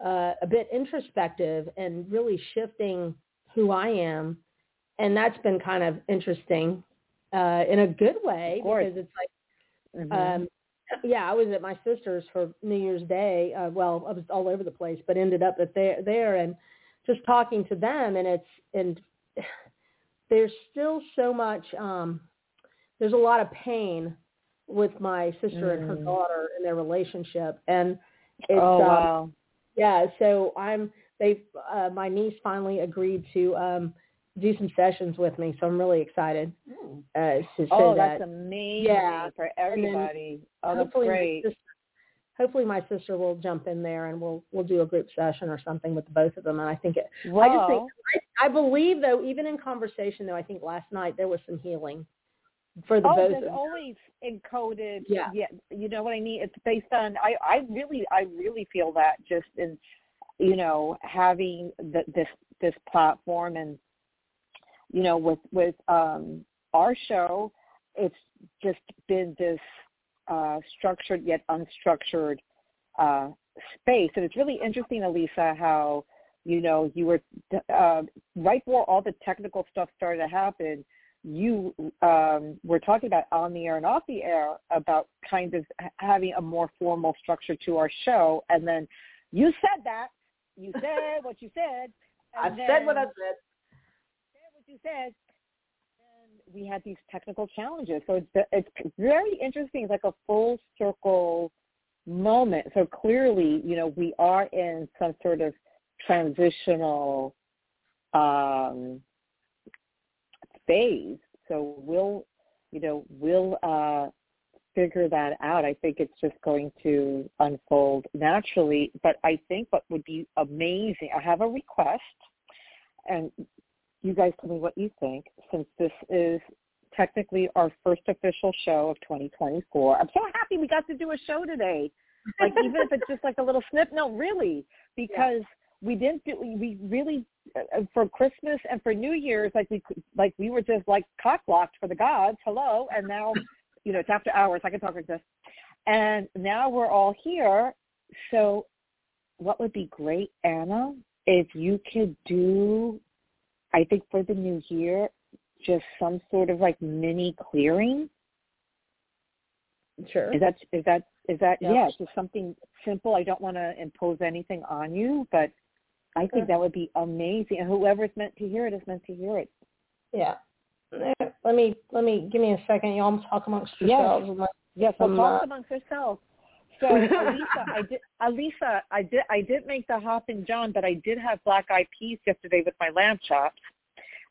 uh, a bit introspective and really shifting who I am, and that's been kind of interesting uh, in a good way because it's like, mm-hmm. um, yeah, I was at my sister's for New Year's Day. Uh, well, I was all over the place, but ended up at there there and just talking to them, and it's and there's still so much. um There's a lot of pain with my sister mm. and her mm. daughter in their relationship, and it's
oh
um,
wow,
yeah. So I'm they uh, my niece finally agreed to um do some sessions with me, so I'm really excited
mm.
uh, to
oh,
say
that. that's amazing
yeah.
for everybody. Oh, that's great.
My sister, hopefully, my sister will jump in there and we'll we'll do a group session or something with the both of them. And I think it.
Well,
I just think I, I believe though, even in conversation though, I think last night there was some healing for the
oh,
both.
there's always encoded.
Yeah.
yeah, you know what I mean. It's based on. I I really I really feel that just in, you know, having the, this this platform and, you know, with with um our show, it's just been this uh structured yet unstructured uh space, and it's really interesting, Elisa, how you know you were uh, right before all the technical stuff started to happen you um, were talking about on the air and off the air about kind of having a more formal structure to our show, and then you said that you said what you said.
I said what I said.
You said. And we had these technical challenges, so it's it's very interesting. It's like a full circle moment. So clearly, you know, we are in some sort of transitional um, phase. So we'll, you know, we'll uh, figure that out. I think it's just going to unfold naturally. But I think what would be amazing, I have a request, and you guys tell me what you think, since this is technically our first official show of 2024. I'm so happy we got to do a show today. Like even if it's just like a little snip, no, really, because yeah we didn't do we really uh, for Christmas and for New Year's like we like we were just like cock blocked for the gods. Hello, and now you know it's after hours. I can talk like this, and now we're all here. So, what would be great, Anna, if you could do, I think for the new year, just some sort of like mini clearing.
Sure.
Is that is that is that
yeah,
yeah just something simple. I don't want to impose anything on you, but I think that would be amazing. And whoever's meant to hear it is meant to hear it.
Yeah. Let me let me give me a second. Y'all talk amongst yourselves.
Yes, yes we'll talk uh, amongst yourselves. So Alisa, I did Alisa, I did I did make the Hoppin' John, but I did have black eyed peas yesterday with my lamb chops.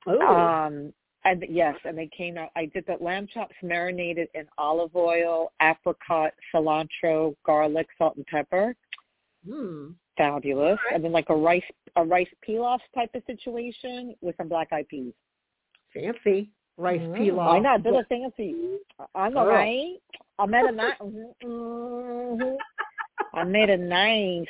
Ooh.
Um and yes, and they came out. I did the lamb chops marinated in olive oil, apricot, cilantro, garlic, salt, and pepper.
Mm.
Fabulous. Right. And then like a rice a rice pilaf type of situation with some black eyed peas.
Fancy rice mm. pilaf.
I know, a thing for you. I'm know, right? I made a nice. mm-hmm. I made a nice.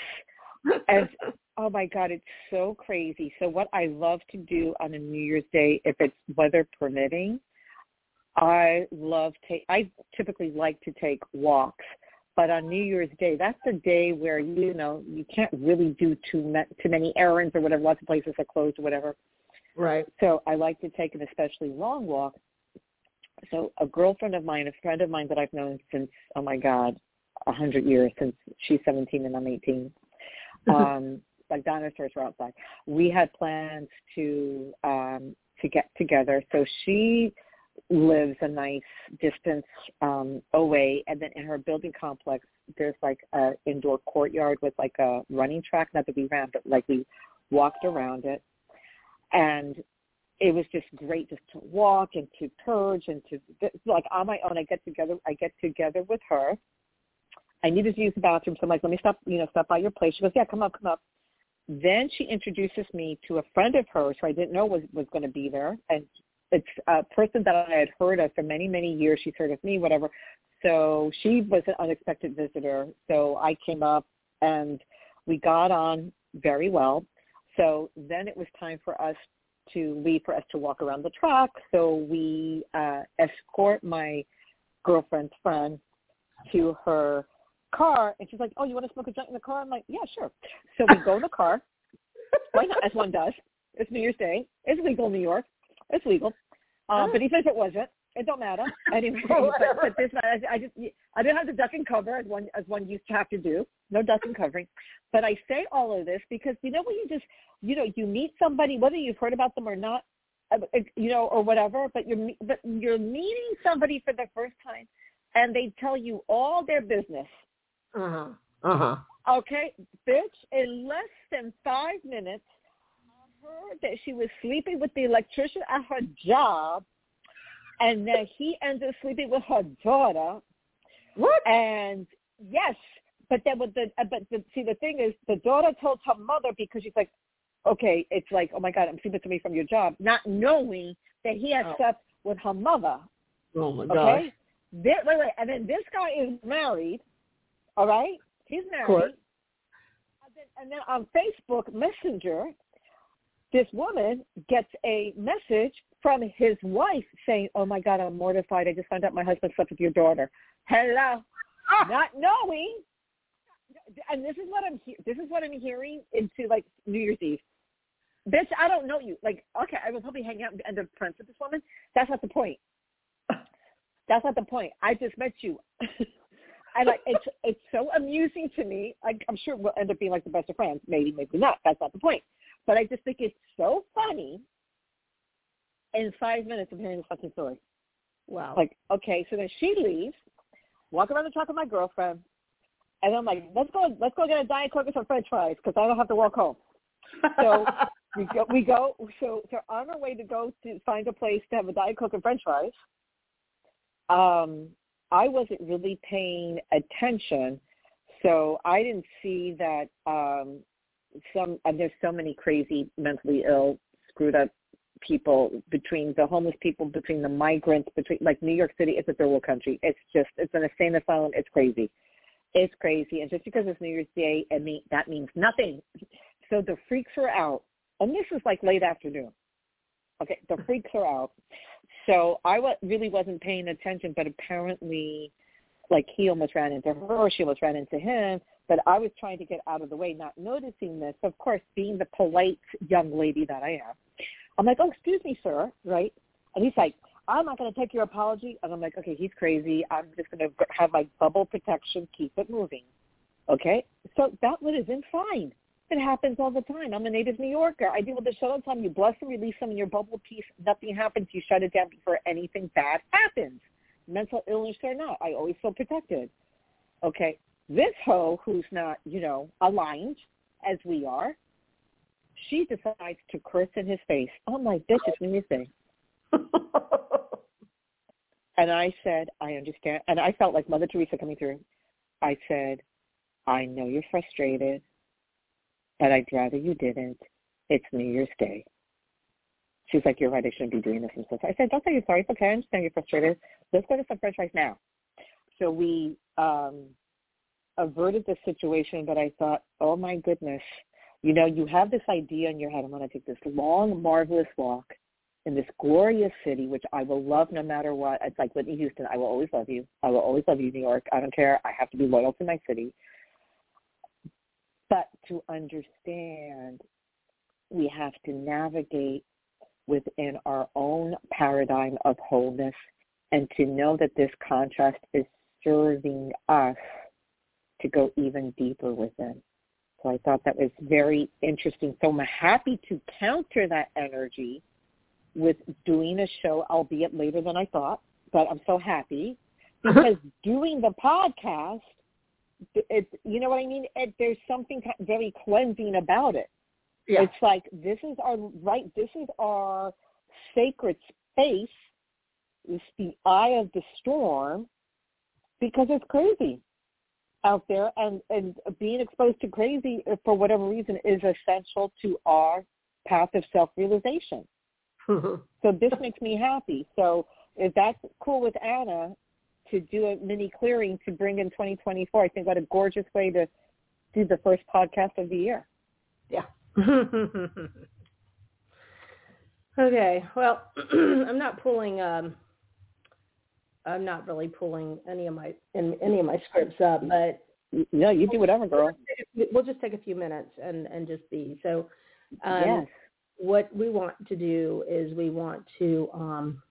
And oh my god, it's so crazy. So what I love to do on a New Year's Day, if it's weather permitting, I love take. I typically like to take walks, but on New Year's Day, that's the day where you know you can't really do too ma- too many errands or whatever. Lots of places are closed or whatever.
Right.
So I like to take an especially long walk. So a girlfriend of mine, a friend of mine that I've known since oh my god, a hundred years since she's seventeen and I'm eighteen. Um, like dinosaurs were outside. We had plans to um to get together. So she lives a nice distance um away and then in her building complex there's like a indoor courtyard with like a running track not that we ran but like we walked around it and it was just great just to walk and to purge and to like on my own i get together i get together with her i needed to use the bathroom so i'm like let me stop you know stop by your place she goes yeah come up come up then she introduces me to a friend of hers who I didn't know was was going to be there, and it's a person that I had heard of for many many years. She's heard of me, whatever. So she was an unexpected visitor. So I came up and we got on very well. So then it was time for us to leave for us to walk around the track. So we uh, escort my girlfriend's friend to her car, and she's like, "Oh, you want to smoke a joint in the car?" I'm like, "Yeah, sure." So we go in the car. Why not? As one does. It's New Year's Day. It's legal in New York. It's legal. Um, but he says it wasn't. It don't matter anyway. but, but this, I, I just, I didn't have the duck and cover as one as one used to have to do. No duck and covering. But I say all of this because you know when you just, you know, you meet somebody, whether you've heard about them or not, uh, you know, or whatever. But you're, but you're meeting somebody for the first time, and they tell you all their business
uh-huh. Uh-huh.
Okay, bitch, in less than five minutes, I heard that she was sleeping with the electrician at her job and that he ends up sleeping with her daughter.
What?
And yes, but then with the uh, but the, see the thing is the daughter told her mother because she's like, okay, it's like oh my god, I'm sleeping to me from your job, not knowing that he had oh. slept with her mother.
Oh my god.
Okay. This, wait, wait, and then this guy is married all right? He's married. And then, and then on Facebook Messenger, this woman gets a message from his wife saying, "Oh my God, I'm mortified. I just found out my husband slept with your daughter." Hello, ah. not knowing. And this is what I'm he- this is what I'm hearing into like New Year's Eve. Bitch, I don't know you. Like, okay, I will probably hang out and end up friends with this woman. That's not the point. That's not the point. I just met you. and like it's it's so amusing to me. I, I'm sure we'll end up being like the best of friends. Maybe, maybe not. That's not the point. But I just think it's so funny. In five minutes of hearing the fucking story.
Wow.
Like, okay, so then she leaves, walk around the track with my girlfriend, and I'm like, let's go, let's go get a diet coke and some French fries because I don't have to walk home. So we go, we go. So, so on our way to go to find a place to have a diet coke and French fries. Um, I wasn't really paying attention, so I didn't see that um, some. And there's so many crazy mentally ill, screwed up people between the homeless people, between the migrants, between like New York City. It's a third world country. It's just it's an insane asylum. It's crazy. It's crazy, and just because it's New Year's Day, mean that means nothing. So the freaks are out, and this is like late afternoon. Okay, the freaks are out. So I w- really wasn't paying attention, but apparently, like he almost ran into her, she almost ran into him. But I was trying to get out of the way, not noticing this. Of course, being the polite young lady that I am, I'm like, "Oh, excuse me, sir," right? And he's like, "I'm not going to take your apology." And I'm like, "Okay, he's crazy. I'm just going to have my bubble protection, keep it moving." Okay, so that would have been fine. It happens all the time. I'm a native New Yorker. I deal with this all the time. You bless and release them in your bubble piece. Nothing happens. You shut it down before anything bad happens. Mental illness or not, I always feel protected. Okay, this hoe who's not, you know, aligned as we are, she decides to curse in his face. Oh my bitch, it's Wednesday. and I said, I understand. And I felt like Mother Teresa coming through. I said, I know you're frustrated, but I'd rather you didn't. It's New Year's Day. She's like, you're right. I shouldn't be doing this. And so I said, don't say you're sorry. It's okay. I understand you're frustrated. Let's go to some french fries now. So we um, averted the situation, but I thought, oh my goodness, you know, you have this idea in your head. I'm going to take this long, marvelous walk in this glorious city, which I will love no matter what. It's like Whitney Houston. I will always love you. I will always love you, New York. I don't care. I have to be loyal to my city. But to understand, we have to navigate within our own paradigm of wholeness and to know that this contrast is serving us to go even deeper within. So I thought that was very interesting. So I'm happy to counter that energy with doing a show, albeit later than I thought, but I'm so happy uh-huh. because doing the podcast, it's you know what I mean. It, there's something very cleansing about it. Yeah. It's like this is our right. This is our sacred space. It's the eye of the storm because it's crazy out there and, and being exposed to crazy uh, for whatever reason is essential to our path of self-realization. so this makes me happy. So if that's cool with Anna to do a mini clearing to bring in 2024, I think what a gorgeous way to do the first podcast of the year.
Yeah. okay. Well, I'm not pulling um I'm not really pulling any of my in, any of my scripts up, but
no, you do whatever, girl.
We'll just take a few minutes and and just be so. Um, yes. What we want to do is we want to um,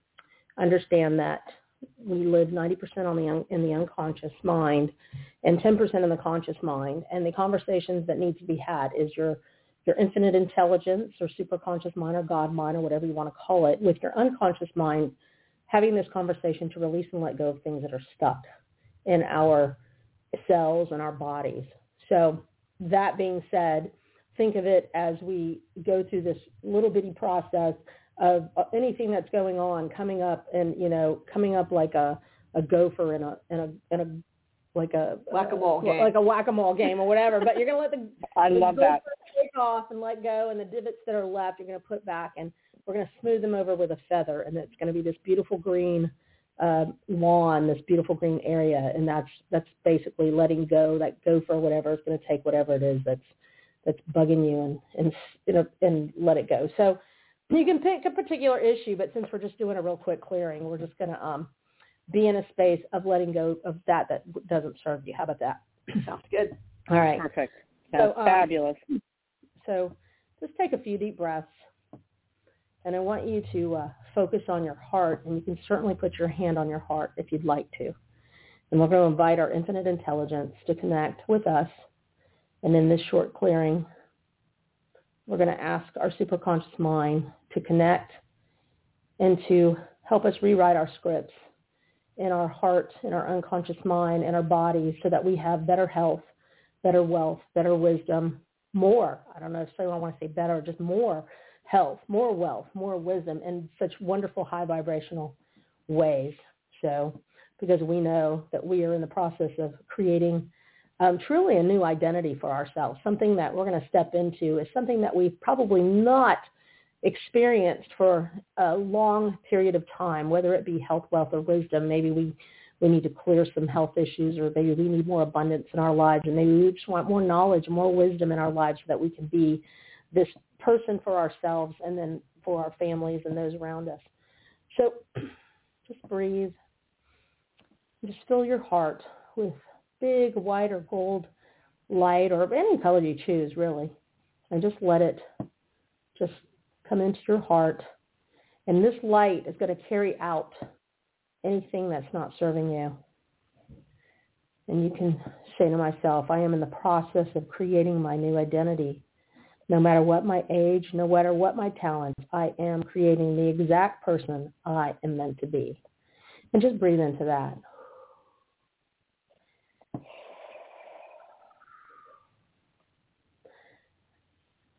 understand that we live 90% on the un, in the unconscious mind, and 10% in the conscious mind. And the conversations that need to be had is your your infinite intelligence or superconscious mind or God mind or whatever you want to call it with your unconscious mind having this conversation to release and let go of things that are stuck in our cells and our bodies. So that being said, think of it as we go through this little bitty process of anything that's going on coming up and you know coming up like a a gopher in a in a in a like a
whack-a-mole
uh,
game.
like a whack-a-mole game or whatever but you're going to let the
I
the
love that
take off and let go and the divots that are left you're going to put back and we're going to smooth them over with a feather, and it's going to be this beautiful green uh, lawn, this beautiful green area, and that's that's basically letting go, that gopher whatever is going to take whatever it is that's that's bugging you and and you know, and let it go. So you can pick a particular issue, but since we're just doing a real quick clearing, we're just going to um, be in a space of letting go of that that doesn't serve you. How about that?
Sounds good.
All right.
Perfect. That's so, um, fabulous.
So just take a few deep breaths. And I want you to uh, focus on your heart, and you can certainly put your hand on your heart if you'd like to. And we're going to invite our infinite intelligence to connect with us. And in this short clearing, we're going to ask our superconscious mind to connect and to help us rewrite our scripts in our heart, in our unconscious mind, in our bodies so that we have better health, better wealth, better wisdom, more. I don't know if I want to say better, just more health, more wealth, more wisdom in such wonderful high vibrational ways. So because we know that we are in the process of creating um, truly a new identity for ourselves, something that we're going to step into is something that we've probably not experienced for a long period of time, whether it be health, wealth, or wisdom. Maybe we, we need to clear some health issues or maybe we need more abundance in our lives and maybe we just want more knowledge, more wisdom in our lives so that we can be this person for ourselves and then for our families and those around us. So just breathe. Just fill your heart with big white or gold light or any color you choose really. And just let it just come into your heart. And this light is going to carry out anything that's not serving you. And you can say to myself, I am in the process of creating my new identity No matter what my age, no matter what my talents, I am creating the exact person I am meant to be. And just breathe into that.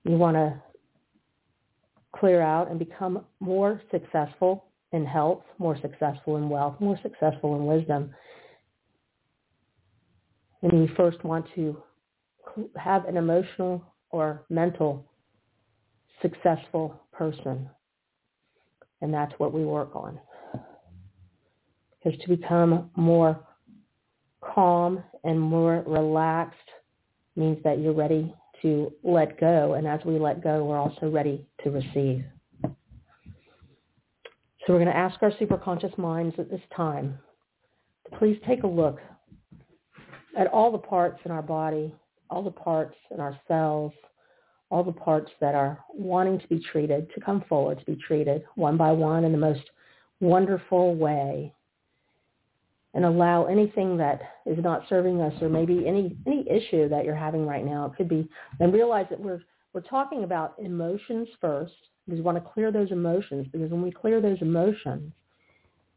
You want to clear out and become more successful in health, more successful in wealth, more successful in wisdom. And you first want to have an emotional or mental successful person. And that's what we work on. Because to become more calm and more relaxed means that you're ready to let go. And as we let go, we're also ready to receive. So we're going to ask our superconscious minds at this time to please take a look at all the parts in our body, all the parts in ourselves, all the parts that are wanting to be treated, to come forward to be treated one by one in the most wonderful way. And allow anything that is not serving us or maybe any any issue that you're having right now it could be and realize that we're we're talking about emotions first we want to clear those emotions because when we clear those emotions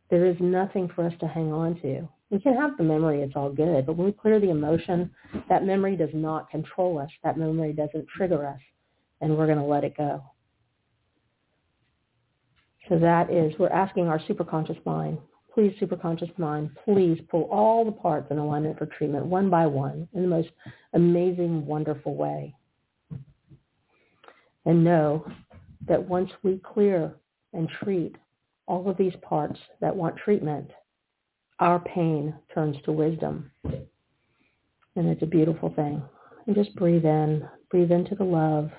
there is nothing for us to hang on to we can have the memory it's all good but when we clear the emotion that memory does not control us that memory doesn't trigger us and we're going to let it go so that is we're asking our superconscious mind please, superconscious mind, please pull all the parts in alignment for treatment one by one in the most amazing, wonderful way. And know that once we clear and treat all of these parts that want treatment, our pain turns to wisdom. And it's a beautiful thing. And just breathe in, breathe into the love,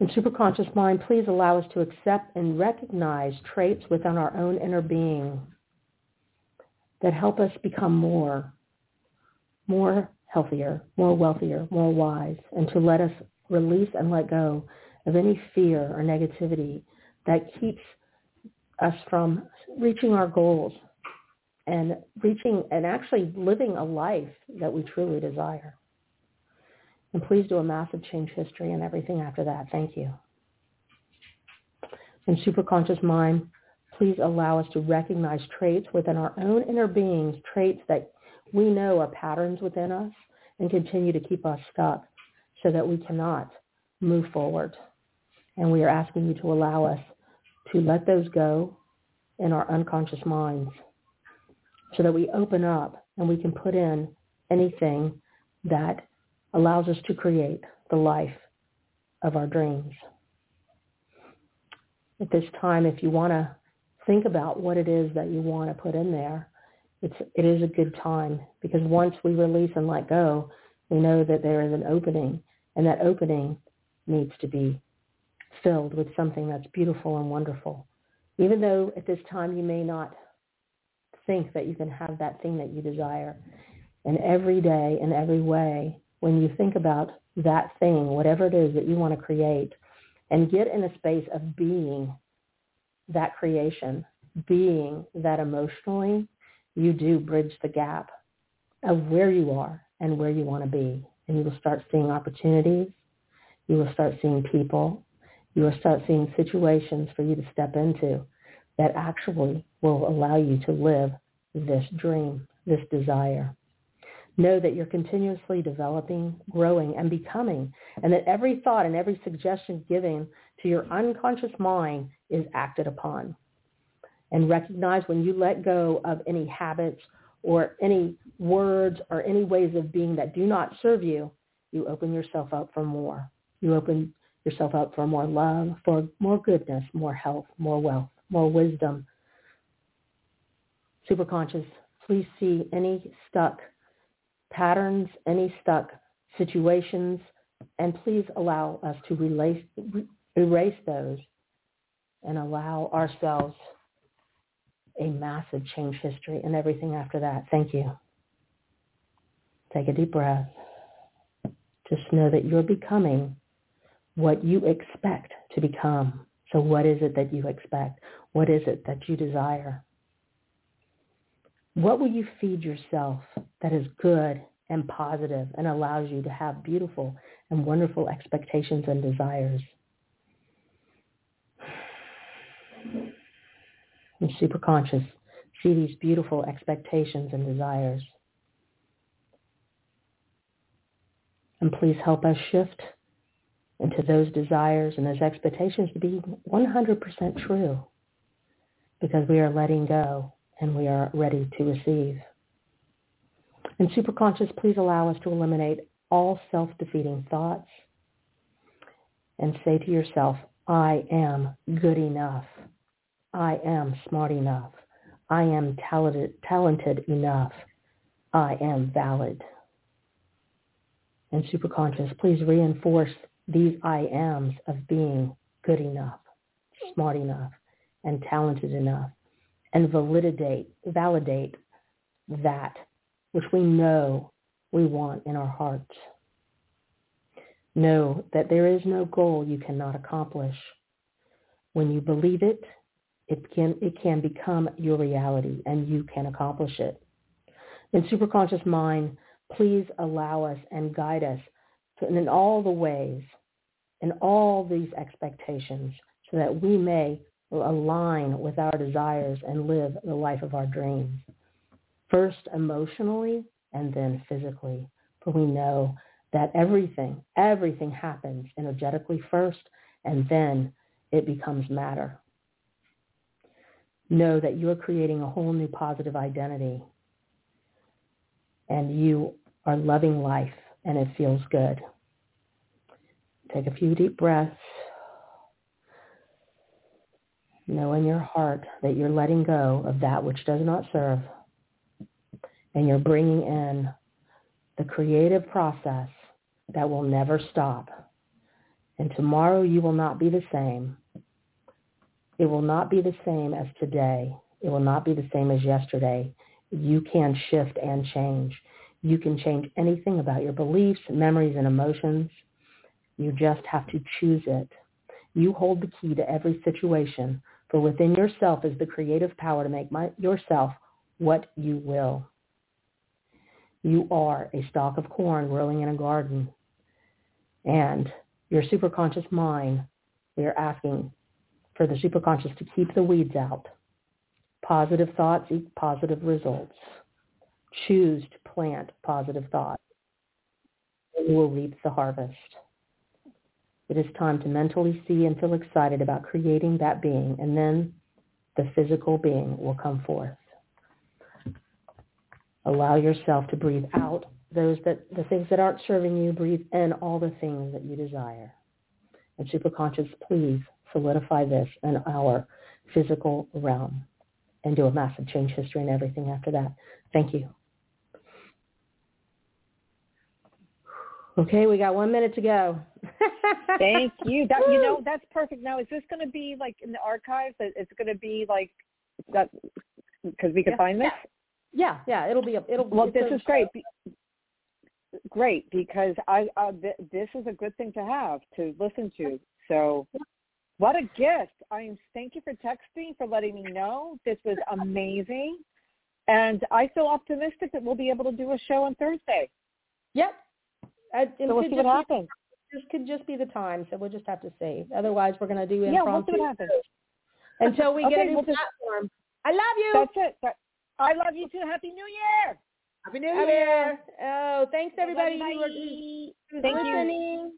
in superconscious mind, please allow us to accept and recognize traits within our own inner being that help us become more, more healthier, more wealthier, more wise, and to let us release and let go of any fear or negativity that keeps us from reaching our goals and reaching and actually living a life that we truly desire. And please do a massive change history and everything after that. Thank you. In superconscious mind, please allow us to recognize traits within our own inner beings, traits that we know are patterns within us and continue to keep us stuck so that we cannot move forward. And we are asking you to allow us to let those go in our unconscious minds so that we open up and we can put in anything that allows us to create the life of our dreams. At this time, if you want to think about what it is that you want to put in there, it's, it is a good time because once we release and let go, we know that there is an opening and that opening needs to be filled with something that's beautiful and wonderful. Even though at this time you may not think that you can have that thing that you desire. And every day in every way, when you think about that thing, whatever it is that you want to create, and get in a space of being that creation, being that emotionally, you do bridge the gap of where you are and where you want to be. And you will start seeing opportunities. You will start seeing people. You will start seeing situations for you to step into that actually will allow you to live this dream, this desire. Know that you're continuously developing, growing, and becoming, and that every thought and every suggestion given to your unconscious mind is acted upon. And recognize when you let go of any habits or any words or any ways of being that do not serve you, you open yourself up for more. You open yourself up for more love, for more goodness, more health, more wealth, more wisdom. Superconscious, please see any stuck patterns, any stuck situations, and please allow us to erase those and allow ourselves a massive change history and everything after that. Thank you. Take a deep breath. Just know that you're becoming what you expect to become. So what is it that you expect? What is it that you desire? What will you feed yourself that is good and positive and allows you to have beautiful and wonderful expectations and desires. And superconscious, see these beautiful expectations and desires. And please help us shift into those desires and those expectations to be 100% true because we are letting go and we are ready to receive. And superconscious, please allow us to eliminate all self-defeating thoughts and say to yourself, I am good enough. I am smart enough. I am talented, talented enough. I am valid. And superconscious, please reinforce these I ams of being good enough, smart enough, and talented enough, and validate, validate that which we know we want in our hearts. Know that there is no goal you cannot accomplish. When you believe it, it can, it can become your reality and you can accomplish it. In superconscious mind, please allow us and guide us in all the ways, in all these expectations, so that we may align with our desires and live the life of our dreams. First emotionally and then physically. For we know that everything, everything happens energetically first and then it becomes matter. Know that you're creating a whole new positive identity and you are loving life and it feels good. Take a few deep breaths. Know in your heart that you're letting go of that which does not serve and you're bringing in the creative process that will never stop. And tomorrow you will not be the same. It will not be the same as today. It will not be the same as yesterday. You can shift and change. You can change anything about your beliefs, memories, and emotions. You just have to choose it. You hold the key to every situation, for within yourself is the creative power to make my, yourself what you will. You are a stalk of corn growing in a garden. And your superconscious mind, we are asking for the superconscious to keep the weeds out. Positive thoughts eat positive results. Choose to plant positive thoughts. You will reap the harvest. It is time to mentally see and feel excited about creating that being, and then the physical being will come forth. Allow yourself to breathe out those that the things that aren't serving you. Breathe in all the things that you desire. And superconscious, please solidify this in our physical realm and do a massive change history and everything after that. Thank you. Okay, we got one minute to go.
Thank you. That you know that's perfect. Now, is this going to be like in the archives? It's going to be like that because we can
yeah,
find this.
Yeah. Yeah, it'll be a, it'll.
Well, this is great. Great because I uh, th- this is a good thing to have to listen to. So, what a gift! I mean, thank you for texting for letting me know. This was amazing, and I feel optimistic that we'll be able to do a show on Thursday.
Yep.
I, so we'll see what happens.
This could just be the time, so we'll just have to see. Otherwise, we're going to do
impromptu. Yeah, we'll see what happens.
Until we
okay,
get a new
we'll
platform. Just, I love you.
That's it. That, I love you too. Happy New Year.
Happy New Year.
Oh, thanks everybody
who
are
Thank
listening. You.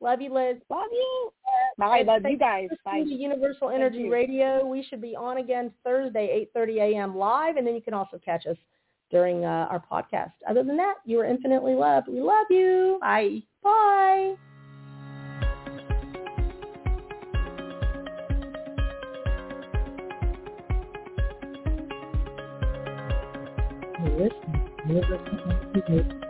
Love you, Liz.
Love you. Bye. Love you guys. Bye.
To Universal Energy Radio. We should be on again Thursday, 8:30 a.m. live, and then you can also catch us during uh, our podcast. Other than that, you are infinitely loved. We love you.
Bye.
Bye. Listening.